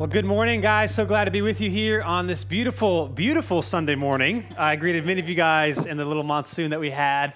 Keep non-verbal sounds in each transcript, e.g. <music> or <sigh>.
Well, good morning, guys. So glad to be with you here on this beautiful, beautiful Sunday morning. I greeted many of you guys in the little monsoon that we had.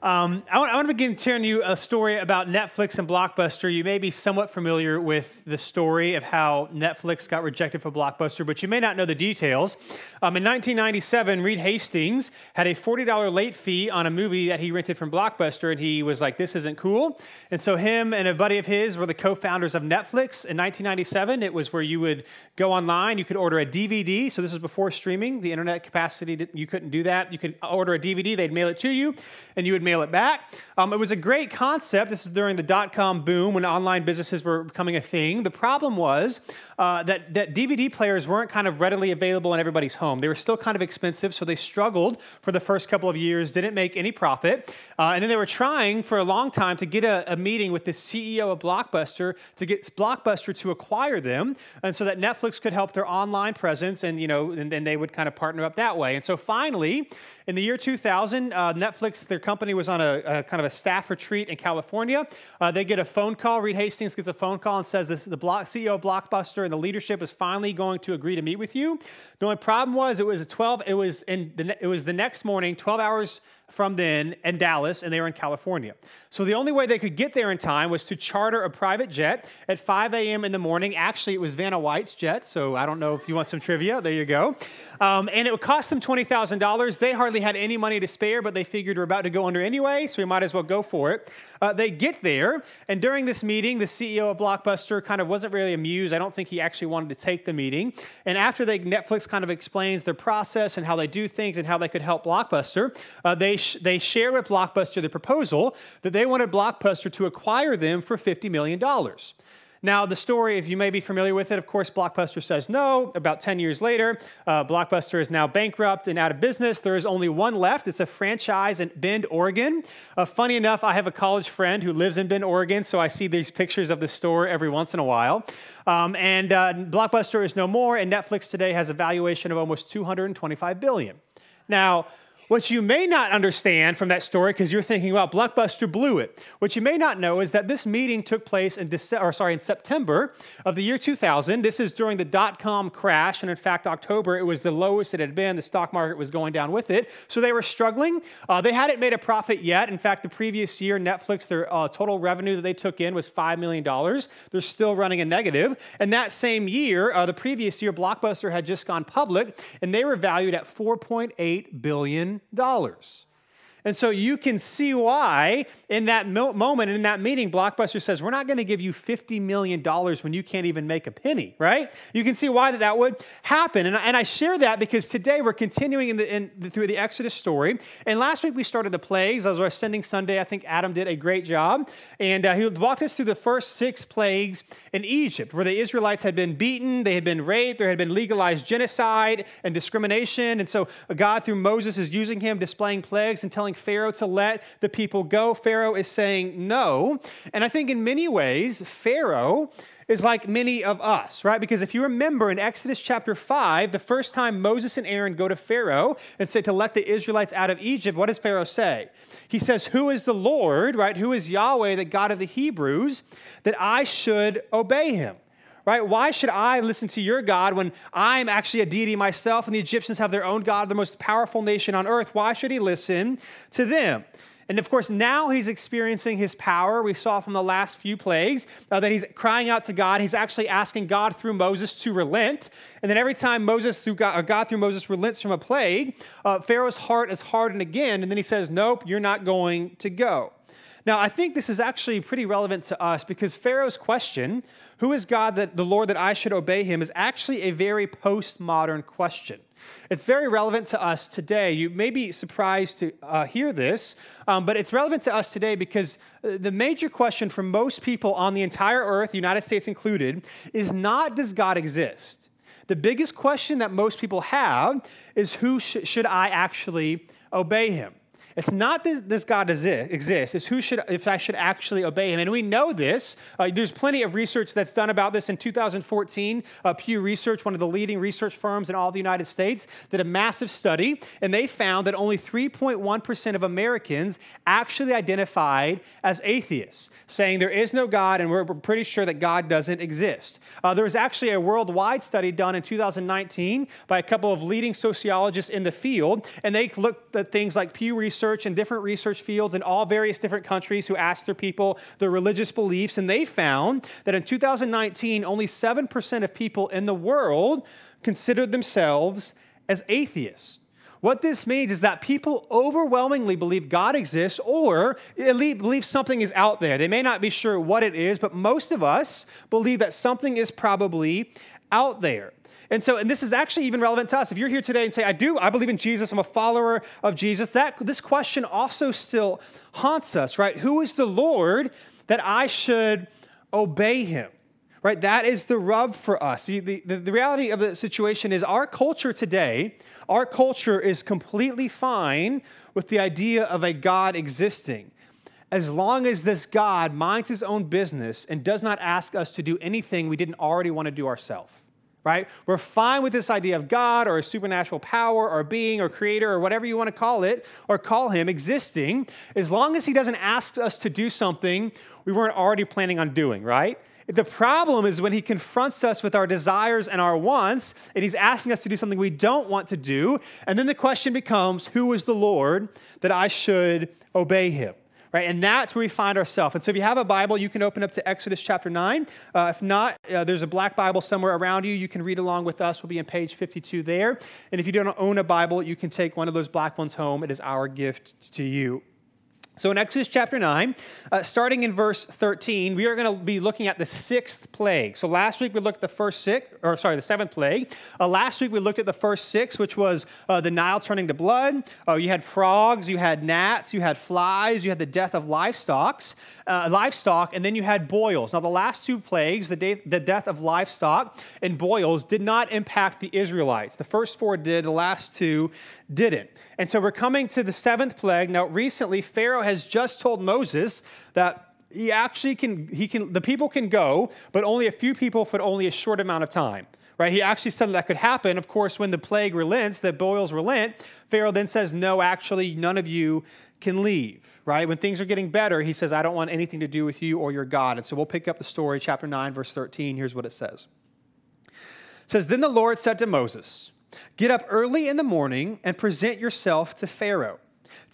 Um, I, want, I, want, to begin telling you a story about Netflix and Blockbuster. You may be somewhat familiar with the story of how Netflix got rejected for Blockbuster, but you may not know the details. Um, in 1997, Reed Hastings had a $40 late fee on a movie that he rented from Blockbuster, and he was like, This isn't cool. And so, him and a buddy of his were the co founders of Netflix. In 1997, it was where you would go online, you could order a DVD. So, this was before streaming, the internet capacity, you couldn't do that. You could order a DVD, they'd mail it to you, and you would mail it back. Um, it was a great concept. This is during the dot com boom when online businesses were becoming a thing. The problem was uh, that, that DVD players weren't kind of readily available in everybody's home. They were still kind of expensive, so they struggled for the first couple of years, didn't make any profit. Uh, and then they were trying for a long time to get a, a meeting with the CEO of Blockbuster to get Blockbuster to acquire them, and so that Netflix could help their online presence, and you know, and then they would kind of partner up that way. And so finally, in the year 2000, uh, Netflix, their company was on a, a, kind of a staff retreat in California. Uh, they get a phone call. Reed Hastings gets a phone call and says this, the block, CEO of Blockbuster and the leadership is finally going to agree to meet with you. The only problem was it was a 12. It was in the, it was the next morning, 12 hours from then and Dallas, and they were in California. So the only way they could get there in time was to charter a private jet at 5 a.m. in the morning. Actually, it was Vanna White's jet, so I don't know if you want some trivia. There you go. Um, and it would cost them $20,000. They hardly had any money to spare, but they figured we're about to go under anyway, so we might as well go for it. Uh, they get there, and during this meeting, the CEO of Blockbuster kind of wasn't really amused. I don't think he actually wanted to take the meeting. And after they, Netflix kind of explains their process and how they do things and how they could help Blockbuster, uh, they, sh- they share with Blockbuster the proposal that they wanted Blockbuster to acquire them for $50 million. Now, the story, if you may be familiar with it, of course, Blockbuster says no. About 10 years later, uh, Blockbuster is now bankrupt and out of business. There is only one left. It's a franchise in Bend, Oregon. Uh, funny enough, I have a college friend who lives in Bend, Oregon, so I see these pictures of the store every once in a while. Um, and uh, Blockbuster is no more, and Netflix today has a valuation of almost 225 billion. Now, what you may not understand from that story, because you're thinking, well, Blockbuster blew it. What you may not know is that this meeting took place in December, or sorry, in September of the year 2000. This is during the dot-com crash, and in fact, October it was the lowest it had been. The stock market was going down with it, so they were struggling. Uh, they hadn't made a profit yet. In fact, the previous year, Netflix, their uh, total revenue that they took in was five million dollars. They're still running a negative. And that same year, uh, the previous year, Blockbuster had just gone public, and they were valued at 4.8 billion dollars. And so you can see why in that moment, in that meeting, Blockbuster says, We're not going to give you $50 million when you can't even make a penny, right? You can see why that, that would happen. And, and I share that because today we're continuing in the, in the, through the Exodus story. And last week we started the plagues. As our Ascending Sunday, I think Adam did a great job. And uh, he walked us through the first six plagues in Egypt, where the Israelites had been beaten, they had been raped, there had been legalized genocide and discrimination. And so God, through Moses, is using him, displaying plagues and telling Pharaoh to let the people go. Pharaoh is saying no. And I think in many ways, Pharaoh is like many of us, right? Because if you remember in Exodus chapter 5, the first time Moses and Aaron go to Pharaoh and say to let the Israelites out of Egypt, what does Pharaoh say? He says, Who is the Lord, right? Who is Yahweh, the God of the Hebrews, that I should obey him? Right? Why should I listen to your God when I'm actually a deity myself and the Egyptians have their own God, the most powerful nation on earth? Why should he listen to them? And of course, now he's experiencing his power. We saw from the last few plagues uh, that he's crying out to God. He's actually asking God through Moses to relent. And then every time Moses through God, God through Moses relents from a plague, uh, Pharaoh's heart is hardened again. And then he says, Nope, you're not going to go. Now, I think this is actually pretty relevant to us because Pharaoh's question, who is God that the Lord that I should obey him, is actually a very postmodern question. It's very relevant to us today. You may be surprised to uh, hear this, um, but it's relevant to us today because uh, the major question for most people on the entire earth, United States included, is not does God exist? The biggest question that most people have is who sh- should I actually obey him? It's not this, this God exists. It's who should, if I should actually obey him. And we know this. Uh, there's plenty of research that's done about this. In 2014, uh, Pew Research, one of the leading research firms in all the United States, did a massive study, and they found that only 3.1% of Americans actually identified as atheists, saying there is no God, and we're pretty sure that God doesn't exist. Uh, there was actually a worldwide study done in 2019 by a couple of leading sociologists in the field, and they looked at things like Pew Research research in different research fields in all various different countries who asked their people their religious beliefs, and they found that in 2019, only 7% of people in the world considered themselves as atheists. What this means is that people overwhelmingly believe God exists or believe something is out there. They may not be sure what it is, but most of us believe that something is probably out there. And so, and this is actually even relevant to us. If you're here today and say, I do, I believe in Jesus, I'm a follower of Jesus, that this question also still haunts us, right? Who is the Lord that I should obey him? Right? That is the rub for us. The, the, the reality of the situation is our culture today, our culture is completely fine with the idea of a God existing as long as this God minds his own business and does not ask us to do anything we didn't already want to do ourselves right? We're fine with this idea of God or a supernatural power or being or creator or whatever you want to call it or call him existing, as long as he doesn't ask us to do something we weren't already planning on doing, right? The problem is when he confronts us with our desires and our wants, and he's asking us to do something we don't want to do. And then the question becomes who is the Lord that I should obey him? Right? And that's where we find ourselves. And so if you have a Bible, you can open up to Exodus chapter 9. Uh, if not, uh, there's a black Bible somewhere around you. You can read along with us. We'll be on page 52 there. And if you don't own a Bible, you can take one of those black ones home. It is our gift to you. So in Exodus chapter 9, uh, starting in verse 13, we are going to be looking at the sixth plague. So last week we looked at the first six, or sorry, the seventh plague. Uh, last week we looked at the first six, which was uh, the Nile turning to blood. Uh, you had frogs, you had gnats, you had flies, you had the death of livestock, uh, livestock, and then you had boils. Now the last two plagues, the, de- the death of livestock and boils, did not impact the Israelites. The first four did, the last two didn't. And so we're coming to the seventh plague. Now, recently, Pharaoh has just told Moses that he actually can, he can, the people can go, but only a few people for only a short amount of time. Right? He actually said that could happen. Of course, when the plague relents, the boils relent, Pharaoh then says, No, actually, none of you can leave. Right? When things are getting better, he says, I don't want anything to do with you or your God. And so we'll pick up the story, chapter 9, verse 13. Here's what it says. It says, Then the Lord said to Moses, Get up early in the morning and present yourself to Pharaoh.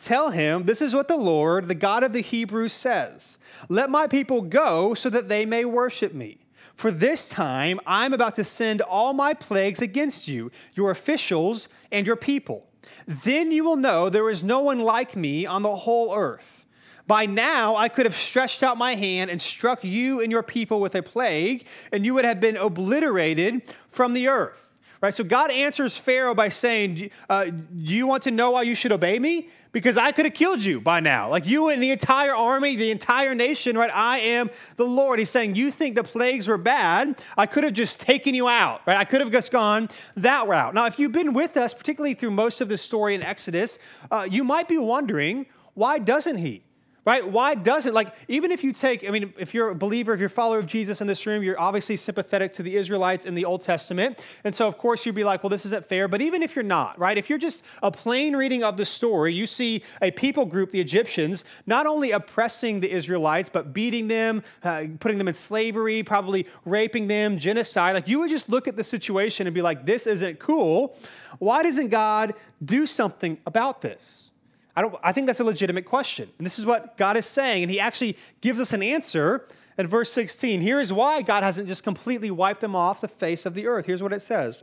Tell him, This is what the Lord, the God of the Hebrews, says Let my people go so that they may worship me. For this time I'm about to send all my plagues against you, your officials, and your people. Then you will know there is no one like me on the whole earth. By now I could have stretched out my hand and struck you and your people with a plague, and you would have been obliterated from the earth. Right? So God answers Pharaoh by saying, uh, Do you want to know why you should obey me? Because I could have killed you by now. Like you and the entire army, the entire nation, right? I am the Lord. He's saying, You think the plagues were bad? I could have just taken you out, right? I could have just gone that route. Now, if you've been with us, particularly through most of the story in Exodus, uh, you might be wondering, why doesn't he? Right? Why doesn't, like, even if you take, I mean, if you're a believer, if you're a follower of Jesus in this room, you're obviously sympathetic to the Israelites in the Old Testament. And so, of course, you'd be like, well, this isn't fair. But even if you're not, right? If you're just a plain reading of the story, you see a people group, the Egyptians, not only oppressing the Israelites, but beating them, uh, putting them in slavery, probably raping them, genocide. Like, you would just look at the situation and be like, this isn't cool. Why doesn't God do something about this? I, don't, I think that's a legitimate question. And this is what God is saying. And he actually gives us an answer in verse 16. Here is why God hasn't just completely wiped them off the face of the earth. Here's what it says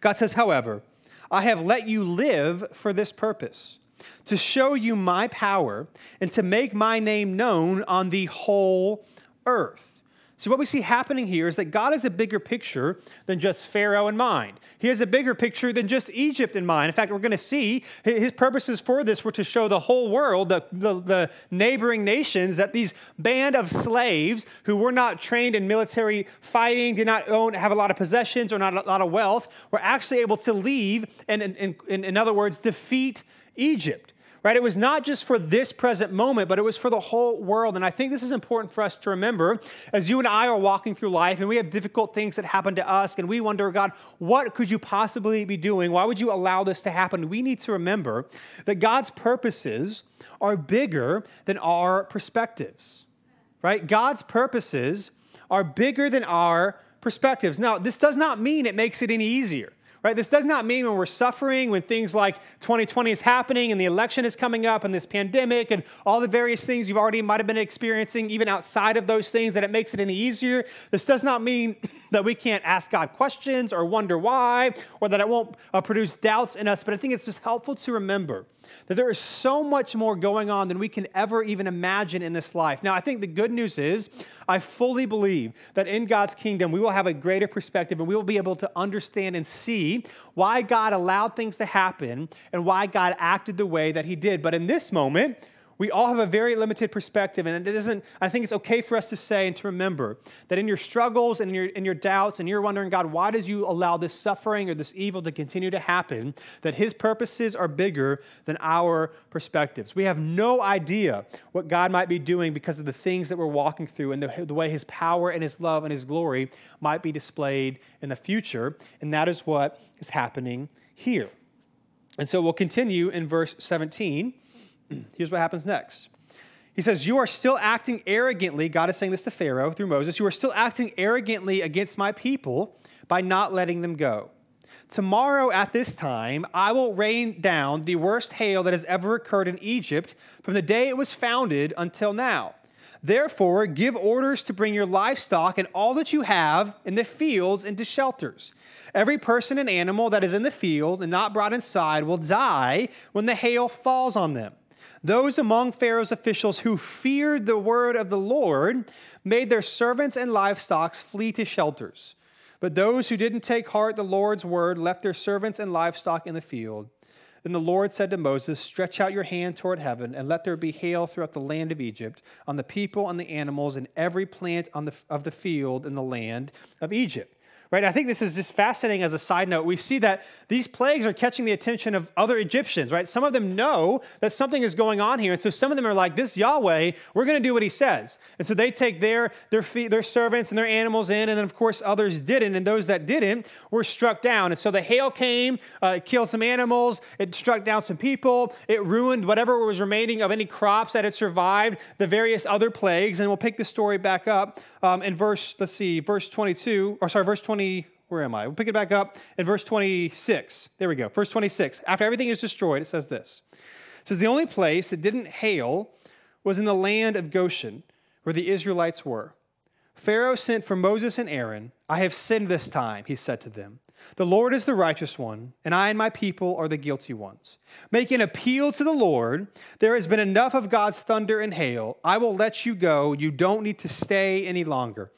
God says, however, I have let you live for this purpose, to show you my power and to make my name known on the whole earth. See, what we see happening here is that God has a bigger picture than just Pharaoh in mind. He has a bigger picture than just Egypt in mind. In fact, we're going to see his purposes for this were to show the whole world, the, the, the neighboring nations, that these band of slaves who were not trained in military fighting, did not own, have a lot of possessions or not a lot of wealth, were actually able to leave and, in, in other words, defeat Egypt right? It was not just for this present moment, but it was for the whole world. And I think this is important for us to remember as you and I are walking through life and we have difficult things that happen to us and we wonder, God, what could you possibly be doing? Why would you allow this to happen? We need to remember that God's purposes are bigger than our perspectives, right? God's purposes are bigger than our perspectives. Now, this does not mean it makes it any easier right? This does not mean when we're suffering, when things like 2020 is happening and the election is coming up and this pandemic and all the various things you've already might have been experiencing, even outside of those things, that it makes it any easier. This does not mean <clears throat> that we can't ask God questions or wonder why or that it won't uh, produce doubts in us, but I think it's just helpful to remember that there is so much more going on than we can ever even imagine in this life. Now, I think the good news is I fully believe that in God's kingdom, we will have a greater perspective and we will be able to understand and see why God allowed things to happen and why God acted the way that He did. But in this moment, we all have a very limited perspective, and it isn't, I think it's okay for us to say and to remember that in your struggles and in your, in your doubts, and you're wondering, God, why does you allow this suffering or this evil to continue to happen? That His purposes are bigger than our perspectives. We have no idea what God might be doing because of the things that we're walking through and the, the way His power and His love and His glory might be displayed in the future, and that is what is happening here. And so we'll continue in verse 17. <clears throat> Here's what happens next. He says, You are still acting arrogantly. God is saying this to Pharaoh through Moses. You are still acting arrogantly against my people by not letting them go. Tomorrow at this time, I will rain down the worst hail that has ever occurred in Egypt from the day it was founded until now. Therefore, give orders to bring your livestock and all that you have in the fields into shelters. Every person and animal that is in the field and not brought inside will die when the hail falls on them. Those among Pharaoh's officials who feared the word of the Lord made their servants and livestock flee to shelters. But those who didn't take heart the Lord's word left their servants and livestock in the field. Then the Lord said to Moses, Stretch out your hand toward heaven, and let there be hail throughout the land of Egypt, on the people, on the animals, and every plant on the, of the field in the land of Egypt right? I think this is just fascinating as a side note. We see that these plagues are catching the attention of other Egyptians, right? Some of them know that something is going on here. And so some of them are like, this Yahweh, we're going to do what he says. And so they take their, their, their servants and their animals in. And then, of course, others didn't. And those that didn't were struck down. And so the hail came, uh, it killed some animals, it struck down some people, it ruined whatever was remaining of any crops that had survived the various other plagues. And we'll pick the story back up um, in verse, let's see, verse 22, or sorry, verse 20. 20, where am I? We'll pick it back up in verse 26. There we go. Verse 26. After everything is destroyed, it says this. It says, The only place that didn't hail was in the land of Goshen, where the Israelites were. Pharaoh sent for Moses and Aaron. I have sinned this time, he said to them. The Lord is the righteous one, and I and my people are the guilty ones. Make an appeal to the Lord. There has been enough of God's thunder and hail. I will let you go. You don't need to stay any longer.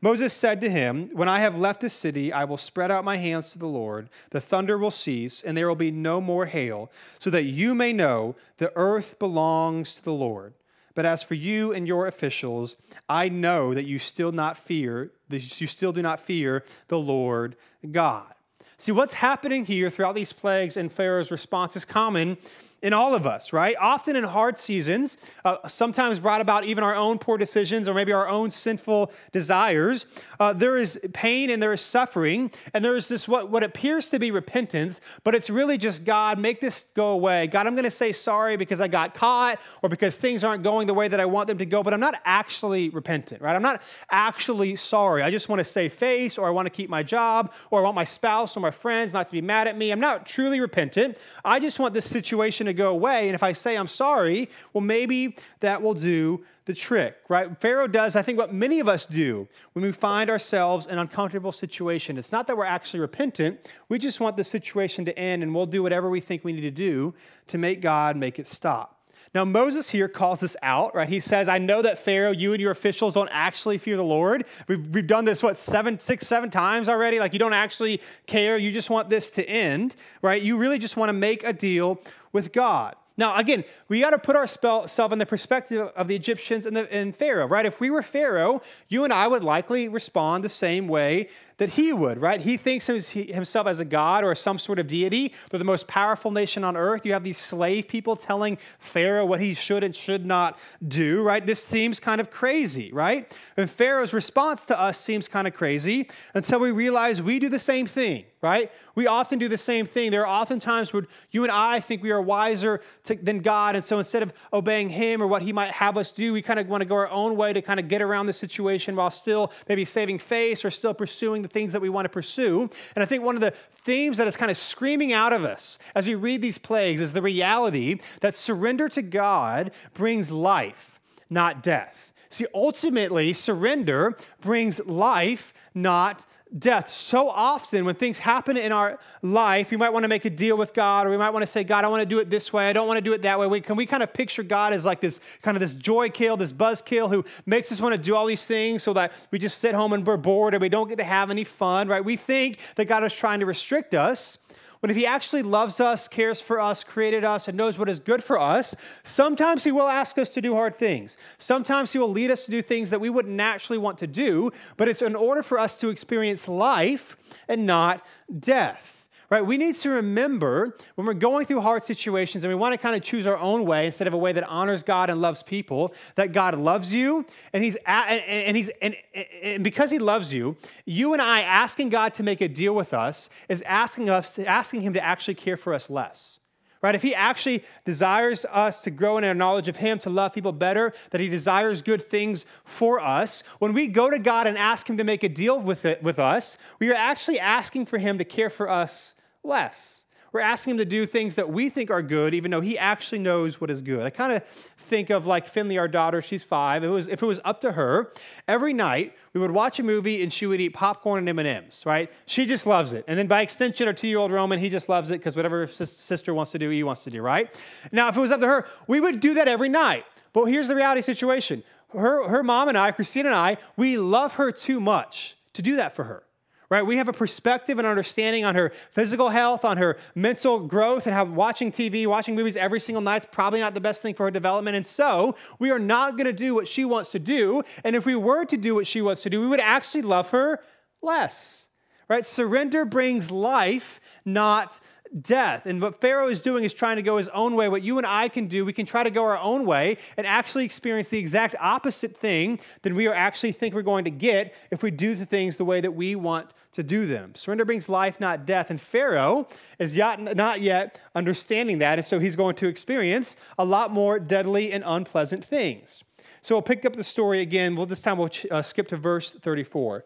Moses said to him, When I have left the city, I will spread out my hands to the Lord. The thunder will cease, and there will be no more hail, so that you may know the earth belongs to the Lord. But as for you and your officials, I know that you still not fear, that you still do not fear the Lord God. See, what's happening here throughout these plagues and Pharaoh's response is common in all of us, right? Often in hard seasons, uh, sometimes brought about even our own poor decisions or maybe our own sinful desires, uh, there is pain and there is suffering, and there is this what, what appears to be repentance, but it's really just God, make this go away. God, I'm going to say sorry because I got caught or because things aren't going the way that I want them to go, but I'm not actually repentant, right? I'm not actually sorry. I just want to save face or I want to keep my job or I want my spouse or my friends not to be mad at me. I'm not truly repentant. I just want this situation to go away. And if I say I'm sorry, well, maybe that will do the trick, right? Pharaoh does, I think, what many of us do when we find ourselves in an uncomfortable situation. It's not that we're actually repentant, we just want the situation to end, and we'll do whatever we think we need to do to make God make it stop. Now, Moses here calls this out, right? He says, I know that Pharaoh, you and your officials don't actually fear the Lord. We've, we've done this, what, seven, six, seven times already? Like, you don't actually care. You just want this to end, right? You really just want to make a deal with God. Now, again, we got to put ourselves in the perspective of the Egyptians and, the, and Pharaoh, right? If we were Pharaoh, you and I would likely respond the same way that he would, right? He thinks himself as a god or some sort of deity. They're the most powerful nation on earth. You have these slave people telling Pharaoh what he should and should not do, right? This seems kind of crazy, right? And Pharaoh's response to us seems kind of crazy until we realize we do the same thing, right? We often do the same thing. There are often times where you and I think we are wiser to, than God. And so instead of obeying Him or what He might have us do, we kind of want to go our own way to kind of get around the situation while still maybe saving face or still pursuing the things that we want to pursue. And I think one of the themes that is kind of screaming out of us as we read these plagues is the reality that surrender to God brings life, not death. See, ultimately, surrender brings life, not death. So often, when things happen in our life, we might want to make a deal with God, or we might want to say, God, I want to do it this way. I don't want to do it that way. We, can we kind of picture God as like this kind of this joy kill, this buzz kill who makes us want to do all these things so that we just sit home and we're bored and we don't get to have any fun, right? We think that God is trying to restrict us. But if he actually loves us, cares for us, created us, and knows what is good for us, sometimes he will ask us to do hard things. Sometimes he will lead us to do things that we wouldn't naturally want to do, but it's in order for us to experience life and not death right? We need to remember when we're going through hard situations and we want to kind of choose our own way instead of a way that honors God and loves people, that God loves you and he's at, and, and he's and, and because he loves you, you and I asking God to make a deal with us is asking us asking him to actually care for us less. Right? If he actually desires us to grow in our knowledge of him, to love people better, that he desires good things for us, when we go to God and ask him to make a deal with it with us, we are actually asking for him to care for us less. We're asking him to do things that we think are good, even though he actually knows what is good. I kind of think of like Finley, our daughter, she's five. It was, if it was up to her, every night we would watch a movie and she would eat popcorn and M&Ms, right? She just loves it. And then by extension, our two-year-old Roman, he just loves it because whatever sister wants to do, he wants to do, right? Now, if it was up to her, we would do that every night. But here's the reality situation. Her, her mom and I, Christine and I, we love her too much to do that for her right? We have a perspective and understanding on her physical health, on her mental growth, and how watching TV, watching movies every single night is probably not the best thing for her development. And so we are not going to do what she wants to do. And if we were to do what she wants to do, we would actually love her less, right? Surrender brings life, not death. And what Pharaoh is doing is trying to go his own way. What you and I can do, we can try to go our own way and actually experience the exact opposite thing than we actually think we're going to get if we do the things the way that we want to do them. Surrender brings life, not death. And Pharaoh is not yet understanding that. And so he's going to experience a lot more deadly and unpleasant things. So we'll pick up the story again. Well, this time we'll uh, skip to verse 34.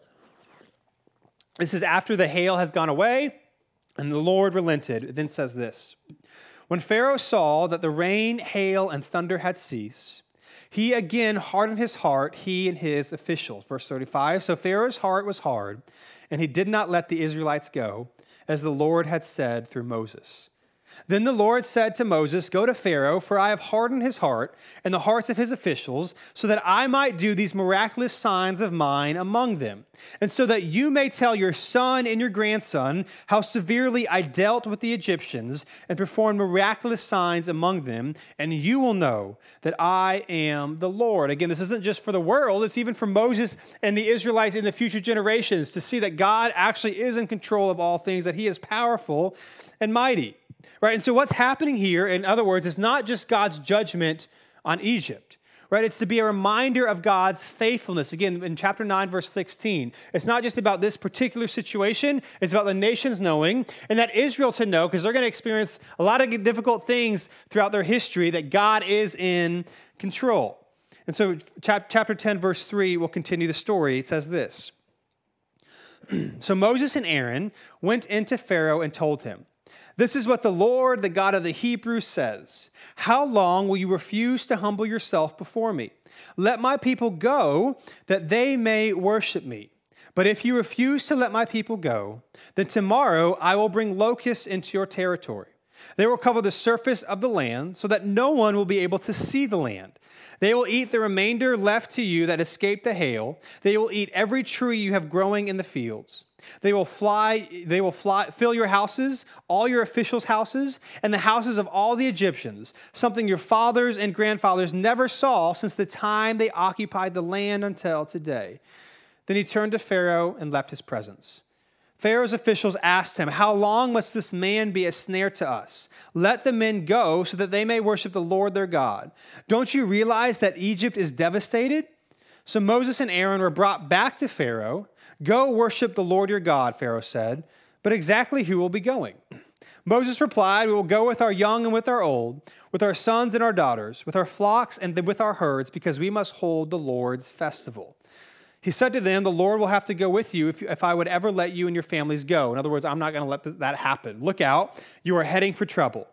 This is after the hail has gone away and the Lord relented. Then says this When Pharaoh saw that the rain, hail, and thunder had ceased, he again hardened his heart, he and his officials. Verse 35 So Pharaoh's heart was hard, and he did not let the Israelites go, as the Lord had said through Moses. Then the Lord said to Moses, Go to Pharaoh, for I have hardened his heart and the hearts of his officials, so that I might do these miraculous signs of mine among them, and so that you may tell your son and your grandson how severely I dealt with the Egyptians and performed miraculous signs among them, and you will know that I am the Lord. Again, this isn't just for the world, it's even for Moses and the Israelites in the future generations to see that God actually is in control of all things, that he is powerful and mighty. Right? And so what's happening here, in other words, is not just God's judgment on Egypt. Right? It's to be a reminder of God's faithfulness. Again, in chapter 9, verse 16, it's not just about this particular situation, it's about the nations knowing and that Israel to know, because they're going to experience a lot of difficult things throughout their history, that God is in control. And so, chapter 10, verse 3 will continue the story. It says this <clears throat> So Moses and Aaron went into Pharaoh and told him, this is what the Lord, the God of the Hebrews, says How long will you refuse to humble yourself before me? Let my people go, that they may worship me. But if you refuse to let my people go, then tomorrow I will bring locusts into your territory. They will cover the surface of the land so that no one will be able to see the land. They will eat the remainder left to you that escaped the hail. They will eat every tree you have growing in the fields. They will fly, they will fly, fill your houses, all your officials' houses, and the houses of all the Egyptians, something your fathers and grandfathers never saw since the time they occupied the land until today. Then he turned to Pharaoh and left his presence. Pharaoh's officials asked him, How long must this man be a snare to us? Let the men go so that they may worship the Lord their God. Don't you realize that Egypt is devastated? So Moses and Aaron were brought back to Pharaoh. Go worship the Lord your God, Pharaoh said. But exactly who will be going? Moses replied, We will go with our young and with our old, with our sons and our daughters, with our flocks and with our herds, because we must hold the Lord's festival. He said to them, The Lord will have to go with you if, if I would ever let you and your families go. In other words, I'm not going to let that happen. Look out, you are heading for trouble.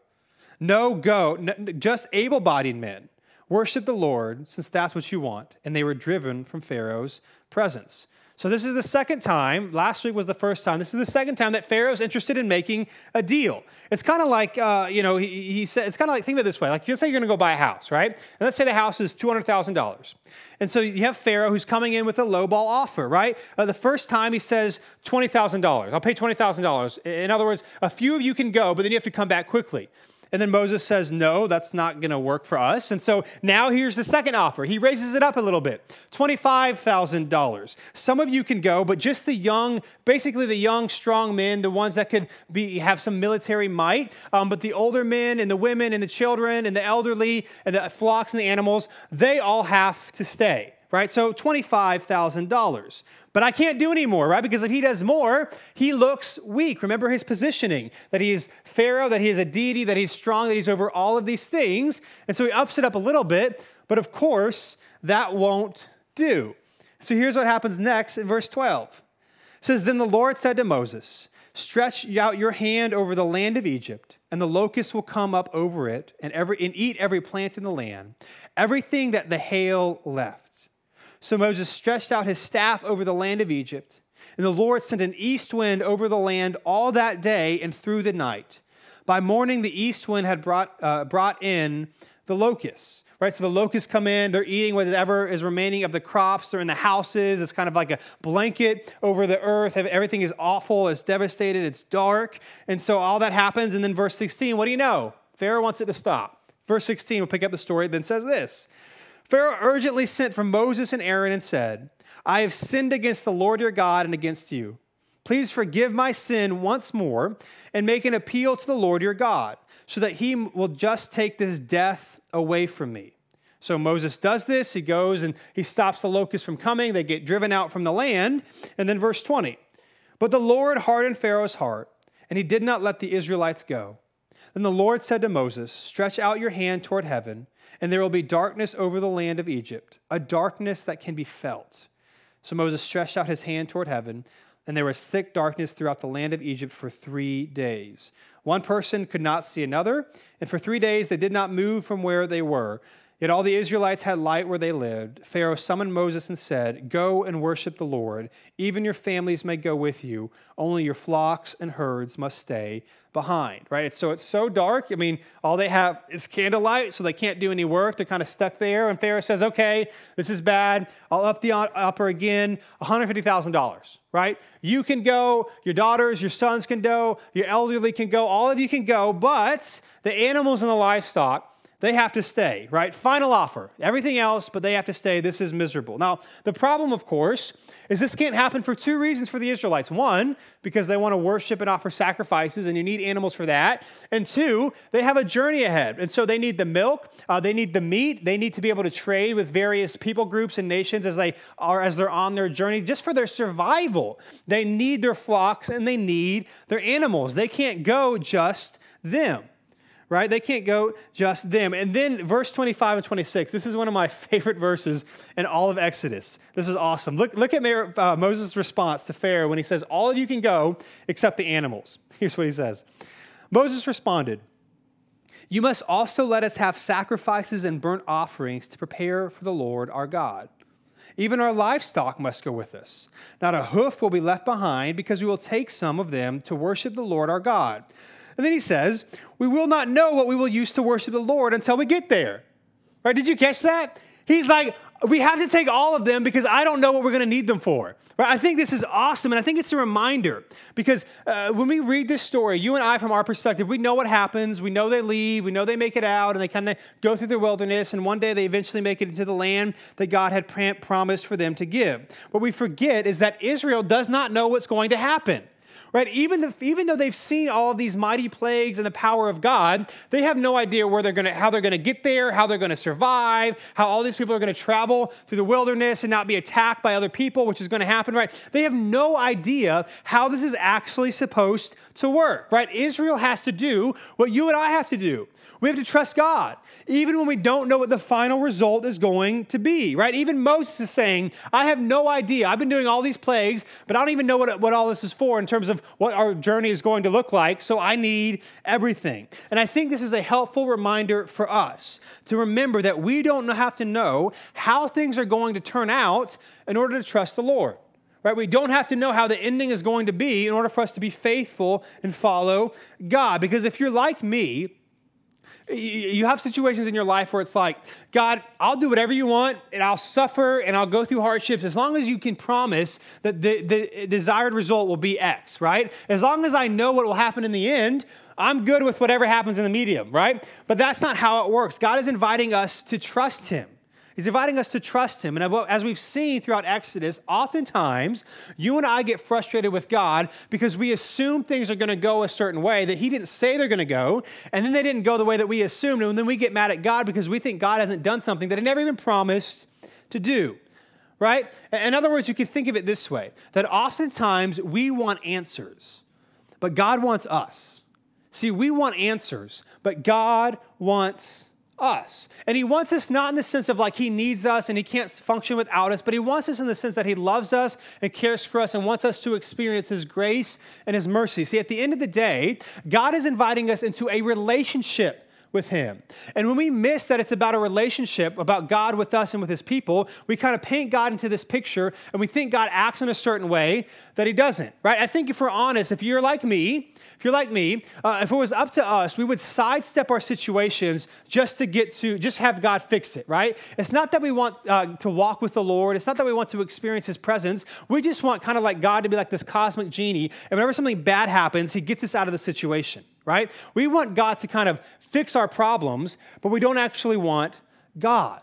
No, go, just able bodied men. Worship the Lord, since that's what you want. And they were driven from Pharaoh's presence. So this is the second time. Last week was the first time. This is the second time that Pharaoh's interested in making a deal. It's kind of like, uh, you know, he, he, said, it's kind of like, think of it this way. Like, let's say you're going to go buy a house, right? And let's say the house is $200,000. And so you have Pharaoh who's coming in with a lowball offer, right? Uh, the first time he says $20,000. I'll pay $20,000. In other words, a few of you can go, but then you have to come back quickly. And then Moses says, No, that's not going to work for us. And so now here's the second offer. He raises it up a little bit $25,000. Some of you can go, but just the young, basically the young, strong men, the ones that could be, have some military might. Um, but the older men and the women and the children and the elderly and the flocks and the animals, they all have to stay right? So $25,000. But I can't do any more, right? Because if he does more, he looks weak. Remember his positioning that he is Pharaoh, that he is a deity, that he's strong, that he's over all of these things. And so he ups it up a little bit. But of course, that won't do. So here's what happens next in verse 12. It says, Then the Lord said to Moses, Stretch out your hand over the land of Egypt, and the locusts will come up over it and, every, and eat every plant in the land, everything that the hail left. So Moses stretched out his staff over the land of Egypt, and the Lord sent an east wind over the land all that day and through the night. By morning, the east wind had brought, uh, brought in the locusts. Right, so the locusts come in, they're eating whatever is remaining of the crops, they're in the houses, it's kind of like a blanket over the earth. Everything is awful, it's devastated, it's dark. And so all that happens, and then verse 16, what do you know? Pharaoh wants it to stop. Verse 16, we'll pick up the story, then says this Pharaoh urgently sent for Moses and Aaron and said, I have sinned against the Lord your God and against you. Please forgive my sin once more and make an appeal to the Lord your God, so that he will just take this death away from me. So Moses does this. He goes and he stops the locusts from coming. They get driven out from the land. And then verse 20. But the Lord hardened Pharaoh's heart, and he did not let the Israelites go. Then the Lord said to Moses, Stretch out your hand toward heaven and there will be darkness over the land of Egypt, a darkness that can be felt. So Moses stretched out his hand toward heaven, and there was thick darkness throughout the land of Egypt for three days. One person could not see another, and for three days they did not move from where they were. Yet all the Israelites had light where they lived. Pharaoh summoned Moses and said, Go and worship the Lord. Even your families may go with you. Only your flocks and herds must stay behind. Right? So it's so dark. I mean, all they have is candlelight, so they can't do any work. They're kind of stuck there. And Pharaoh says, Okay, this is bad. I'll up the upper again, $150,000. Right? You can go, your daughters, your sons can go, your elderly can go, all of you can go, but the animals and the livestock, they have to stay, right? Final offer. Everything else, but they have to stay. This is miserable. Now, the problem, of course, is this can't happen for two reasons for the Israelites. One, because they want to worship and offer sacrifices, and you need animals for that. And two, they have a journey ahead. And so they need the milk, uh, they need the meat, they need to be able to trade with various people groups and nations as they are as they're on their journey, just for their survival. They need their flocks and they need their animals. They can't go just them right? They can't go just them. And then verse 25 and 26, this is one of my <laughs> favorite verses in all of Exodus. This is awesome. Look, look at uh, Moses' response to Pharaoh when he says, All of you can go except the animals. <laughs> Here's what he says Moses responded, You must also let us have sacrifices and burnt offerings to prepare for the Lord our God. Even our livestock must go with us. Not a hoof will be left behind because we will take some of them to worship the Lord our God. And then he says, We will not know what we will use to worship the Lord until we get there. Right? Did you catch that? He's like, we have to take all of them because I don't know what we're going to need them for. Right? I think this is awesome, and I think it's a reminder because uh, when we read this story, you and I, from our perspective, we know what happens. We know they leave, we know they make it out, and they kind of go through the wilderness, and one day they eventually make it into the land that God had pr- promised for them to give. What we forget is that Israel does not know what's going to happen right? Even, even though they've seen all of these mighty plagues and the power of God, they have no idea where they're gonna, how they're going to get there, how they're going to survive, how all these people are going to travel through the wilderness and not be attacked by other people, which is going to happen, right? They have no idea how this is actually supposed to work, right? Israel has to do what you and I have to do. We have to trust God, even when we don't know what the final result is going to be, right? Even Moses is saying, I have no idea. I've been doing all these plagues, but I don't even know what, what all this is for in terms of what our journey is going to look like, so I need everything. And I think this is a helpful reminder for us to remember that we don't have to know how things are going to turn out in order to trust the Lord right? We don't have to know how the ending is going to be in order for us to be faithful and follow God. Because if you're like me, you have situations in your life where it's like, God, I'll do whatever you want and I'll suffer and I'll go through hardships as long as you can promise that the, the desired result will be X, right? As long as I know what will happen in the end, I'm good with whatever happens in the medium, right? But that's not how it works. God is inviting us to trust Him. He's inviting us to trust him. And as we've seen throughout Exodus, oftentimes you and I get frustrated with God because we assume things are going to go a certain way that he didn't say they're going to go, and then they didn't go the way that we assumed. And then we get mad at God because we think God hasn't done something that he never even promised to do. Right? In other words, you can think of it this way that oftentimes we want answers, but God wants us. See, we want answers, but God wants us. And he wants us not in the sense of like he needs us and he can't function without us, but he wants us in the sense that he loves us and cares for us and wants us to experience his grace and his mercy. See, at the end of the day, God is inviting us into a relationship with Him. And when we miss that it's about a relationship, about God with us and with His people, we kind of paint God into this picture and we think God acts in a certain way that He doesn't, right? I think if we're honest, if you're like me, if you're like me, uh, if it was up to us, we would sidestep our situations just to get to, just have God fix it, right? It's not that we want uh, to walk with the Lord. It's not that we want to experience His presence. We just want kind of like God to be like this cosmic genie. And whenever something bad happens, He gets us out of the situation, right? We want God to kind of fix our problems, but we don't actually want God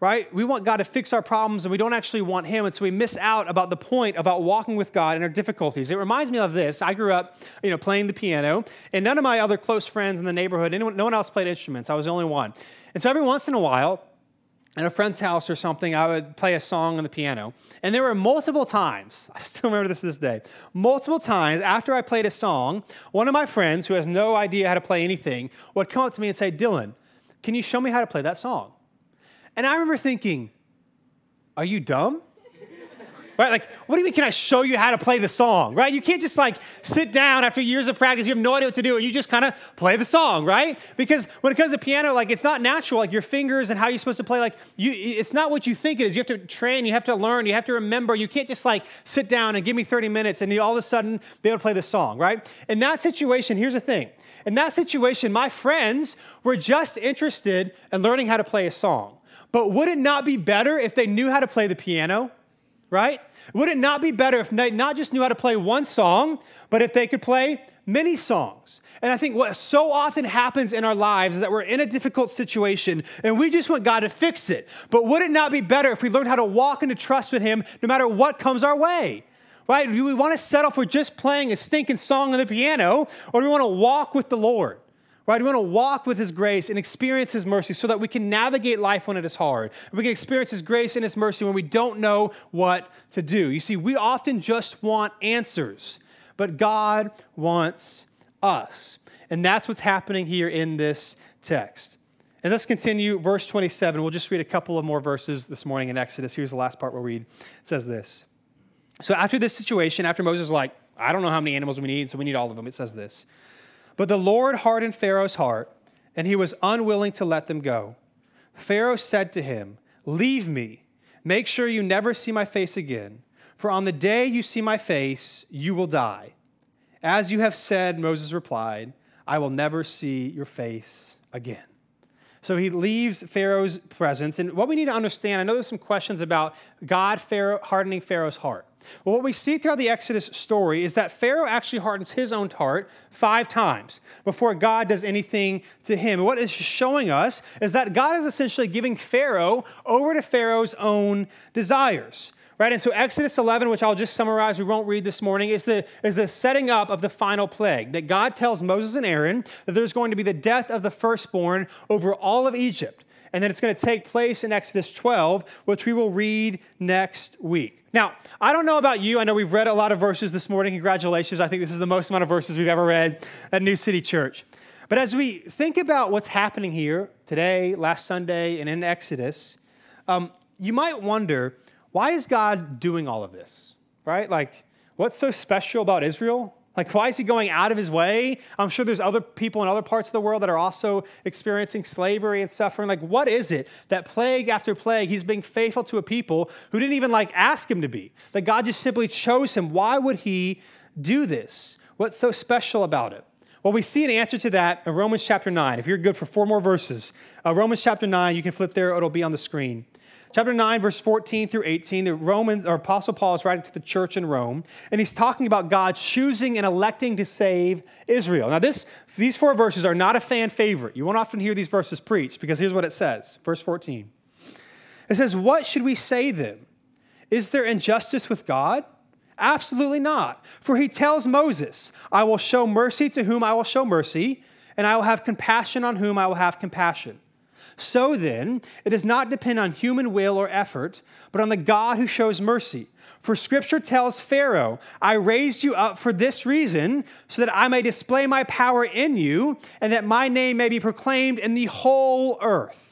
right? We want God to fix our problems and we don't actually want Him. And so we miss out about the point about walking with God in our difficulties. It reminds me of this. I grew up, you know, playing the piano, and none of my other close friends in the neighborhood, anyone, no one else played instruments. I was the only one. And so every once in a while, at a friend's house or something, I would play a song on the piano. And there were multiple times, <laughs> I still remember this to this day, multiple times after I played a song, one of my friends who has no idea how to play anything would come up to me and say, Dylan, can you show me how to play that song? And I remember thinking, are you dumb? Right? Like, what do you mean, can I show you how to play the song? Right? You can't just like sit down after years of practice, you have no idea what to do, and you just kind of play the song, right? Because when it comes to piano, like it's not natural, like your fingers and how you're supposed to play, like you it's not what you think it is. You have to train, you have to learn, you have to remember. You can't just like sit down and give me 30 minutes and you all of a sudden be able to play the song, right? In that situation, here's the thing. In that situation, my friends were just interested in learning how to play a song. But would it not be better if they knew how to play the piano? Right? Would it not be better if they not just knew how to play one song, but if they could play many songs? And I think what so often happens in our lives is that we're in a difficult situation and we just want God to fix it. But would it not be better if we learned how to walk into trust with Him no matter what comes our way? Right? Do we want to settle for just playing a stinking song on the piano, or do we want to walk with the Lord? Right? We want to walk with His grace and experience His mercy so that we can navigate life when it is hard. We can experience His grace and His mercy when we don't know what to do. You see, we often just want answers, but God wants us. And that's what's happening here in this text. And let's continue, verse 27. We'll just read a couple of more verses this morning in Exodus. Here's the last part we'll read. It says this. So after this situation, after Moses is like, I don't know how many animals we need, so we need all of them, it says this. But the Lord hardened Pharaoh's heart, and he was unwilling to let them go. Pharaoh said to him, Leave me. Make sure you never see my face again, for on the day you see my face, you will die. As you have said, Moses replied, I will never see your face again. So he leaves Pharaoh's presence. And what we need to understand, I know there's some questions about God Pharaoh, hardening Pharaoh's heart. Well, what we see throughout the Exodus story is that Pharaoh actually hardens his own heart five times before God does anything to him. And what is showing us is that God is essentially giving Pharaoh over to Pharaoh's own desires. Right? And so Exodus 11, which I'll just summarize, we won't read this morning, is the, is the setting up of the final plague. That God tells Moses and Aaron that there's going to be the death of the firstborn over all of Egypt. And then it's going to take place in Exodus 12, which we will read next week. Now, I don't know about you. I know we've read a lot of verses this morning. Congratulations. I think this is the most amount of verses we've ever read at New City Church. But as we think about what's happening here today, last Sunday, and in Exodus, um, you might wonder why is God doing all of this, right? Like, what's so special about Israel? Like, why is he going out of his way? I'm sure there's other people in other parts of the world that are also experiencing slavery and suffering. Like, what is it that plague after plague, he's being faithful to a people who didn't even like ask him to be? That God just simply chose him. Why would he do this? What's so special about it? Well, we see an answer to that in Romans chapter 9. If you're good for four more verses, uh, Romans chapter 9, you can flip there, it'll be on the screen. Chapter 9, verse 14 through 18, the Romans or Apostle Paul is writing to the church in Rome, and he's talking about God choosing and electing to save Israel. Now, this, these four verses are not a fan favorite. You won't often hear these verses preached because here's what it says. Verse 14. It says, What should we say then? Is there injustice with God? Absolutely not. For he tells Moses, I will show mercy to whom I will show mercy, and I will have compassion on whom I will have compassion. So then, it does not depend on human will or effort, but on the God who shows mercy. For scripture tells Pharaoh, I raised you up for this reason, so that I may display my power in you, and that my name may be proclaimed in the whole earth.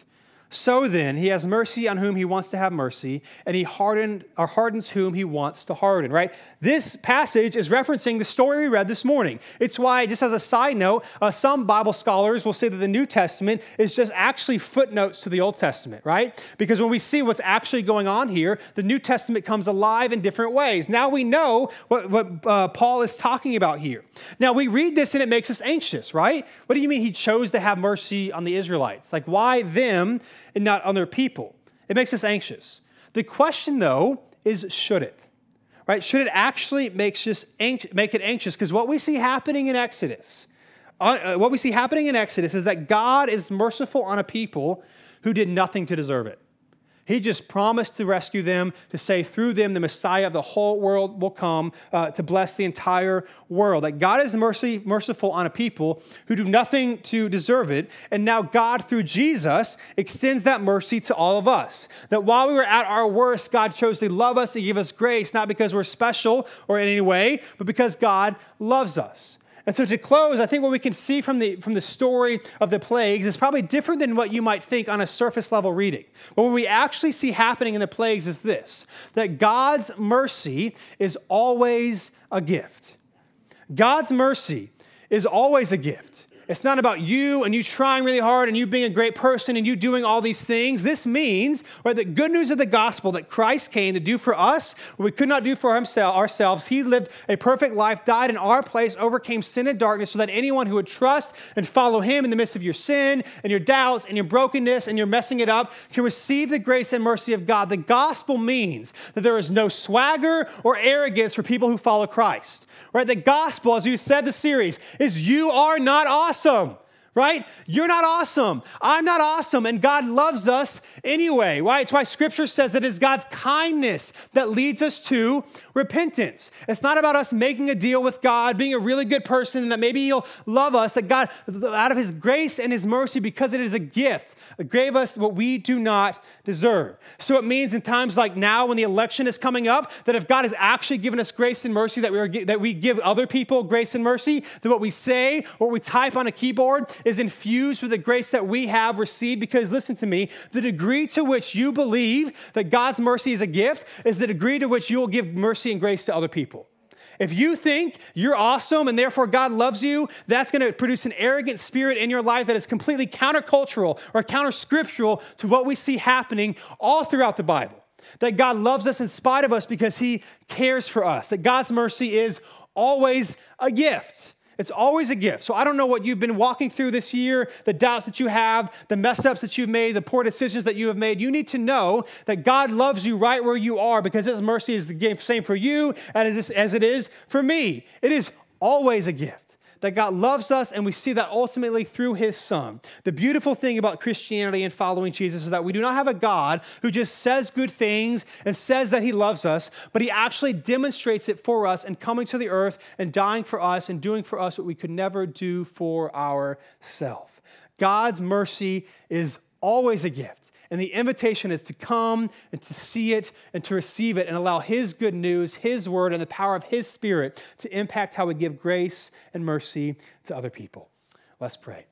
So then, he has mercy on whom he wants to have mercy, and he hardened or hardens whom he wants to harden, right? This passage is referencing the story we read this morning. It's why, just as a side note, uh, some Bible scholars will say that the New Testament is just actually footnotes to the Old Testament, right? Because when we see what's actually going on here, the New Testament comes alive in different ways. Now we know what, what uh, Paul is talking about here. Now we read this and it makes us anxious, right? What do you mean he chose to have mercy on the Israelites? Like, why them? And not other people. It makes us anxious. The question, though, is should it? Right? Should it actually make, just make it anxious? Because what we see happening in Exodus, uh, what we see happening in Exodus is that God is merciful on a people who did nothing to deserve it. He just promised to rescue them, to say through them the Messiah of the whole world will come uh, to bless the entire world. That God is mercy, merciful on a people who do nothing to deserve it. And now God, through Jesus, extends that mercy to all of us. That while we were at our worst, God chose to love us and give us grace, not because we're special or in any way, but because God loves us. And so to close, I think what we can see from the, from the story of the plagues is probably different than what you might think on a surface level reading. But what we actually see happening in the plagues is this that God's mercy is always a gift. God's mercy is always a gift. It's not about you and you trying really hard and you being a great person and you doing all these things. This means, right, the good news of the gospel that Christ came to do for us what we could not do for himself, ourselves. He lived a perfect life, died in our place, overcame sin and darkness so that anyone who would trust and follow him in the midst of your sin and your doubts and your brokenness and your messing it up can receive the grace and mercy of God. The gospel means that there is no swagger or arrogance for people who follow Christ. Right? The gospel, as we said the series, is you are not awesome awesome right? You're not awesome. I'm not awesome. And God loves us anyway, right? It's why scripture says it's God's kindness that leads us to repentance. It's not about us making a deal with God, being a really good person, and that maybe He'll love us, that God, out of His grace and His mercy, because it is a gift, gave us what we do not deserve. So it means in times like now, when the election is coming up, that if God has actually given us grace and mercy, that we, are, that we give other people grace and mercy, that what we say, what we type on a keyboard, is infused with the grace that we have received. Because listen to me, the degree to which you believe that God's mercy is a gift is the degree to which you will give mercy and grace to other people. If you think you're awesome and therefore God loves you, that's going to produce an arrogant spirit in your life that is completely countercultural or counterscriptural to what we see happening all throughout the Bible. That God loves us in spite of us because he cares for us. That God's mercy is always a gift. It's always a gift. So I don't know what you've been walking through this year, the doubts that you have, the mess ups that you've made, the poor decisions that you have made. You need to know that God loves you right where you are because His mercy is the same for you as, as it is for me. It is always a gift that God loves us, and we see that ultimately through his son. The beautiful thing about Christianity and following Jesus is that we do not have a God who just says good things and says that he loves us, but he actually demonstrates it for us and coming to the earth and dying for us and doing for us what we could never do for ourselves. God's mercy is always a gift. And the invitation is to come and to see it and to receive it and allow His good news, His word, and the power of His Spirit to impact how we give grace and mercy to other people. Let's pray.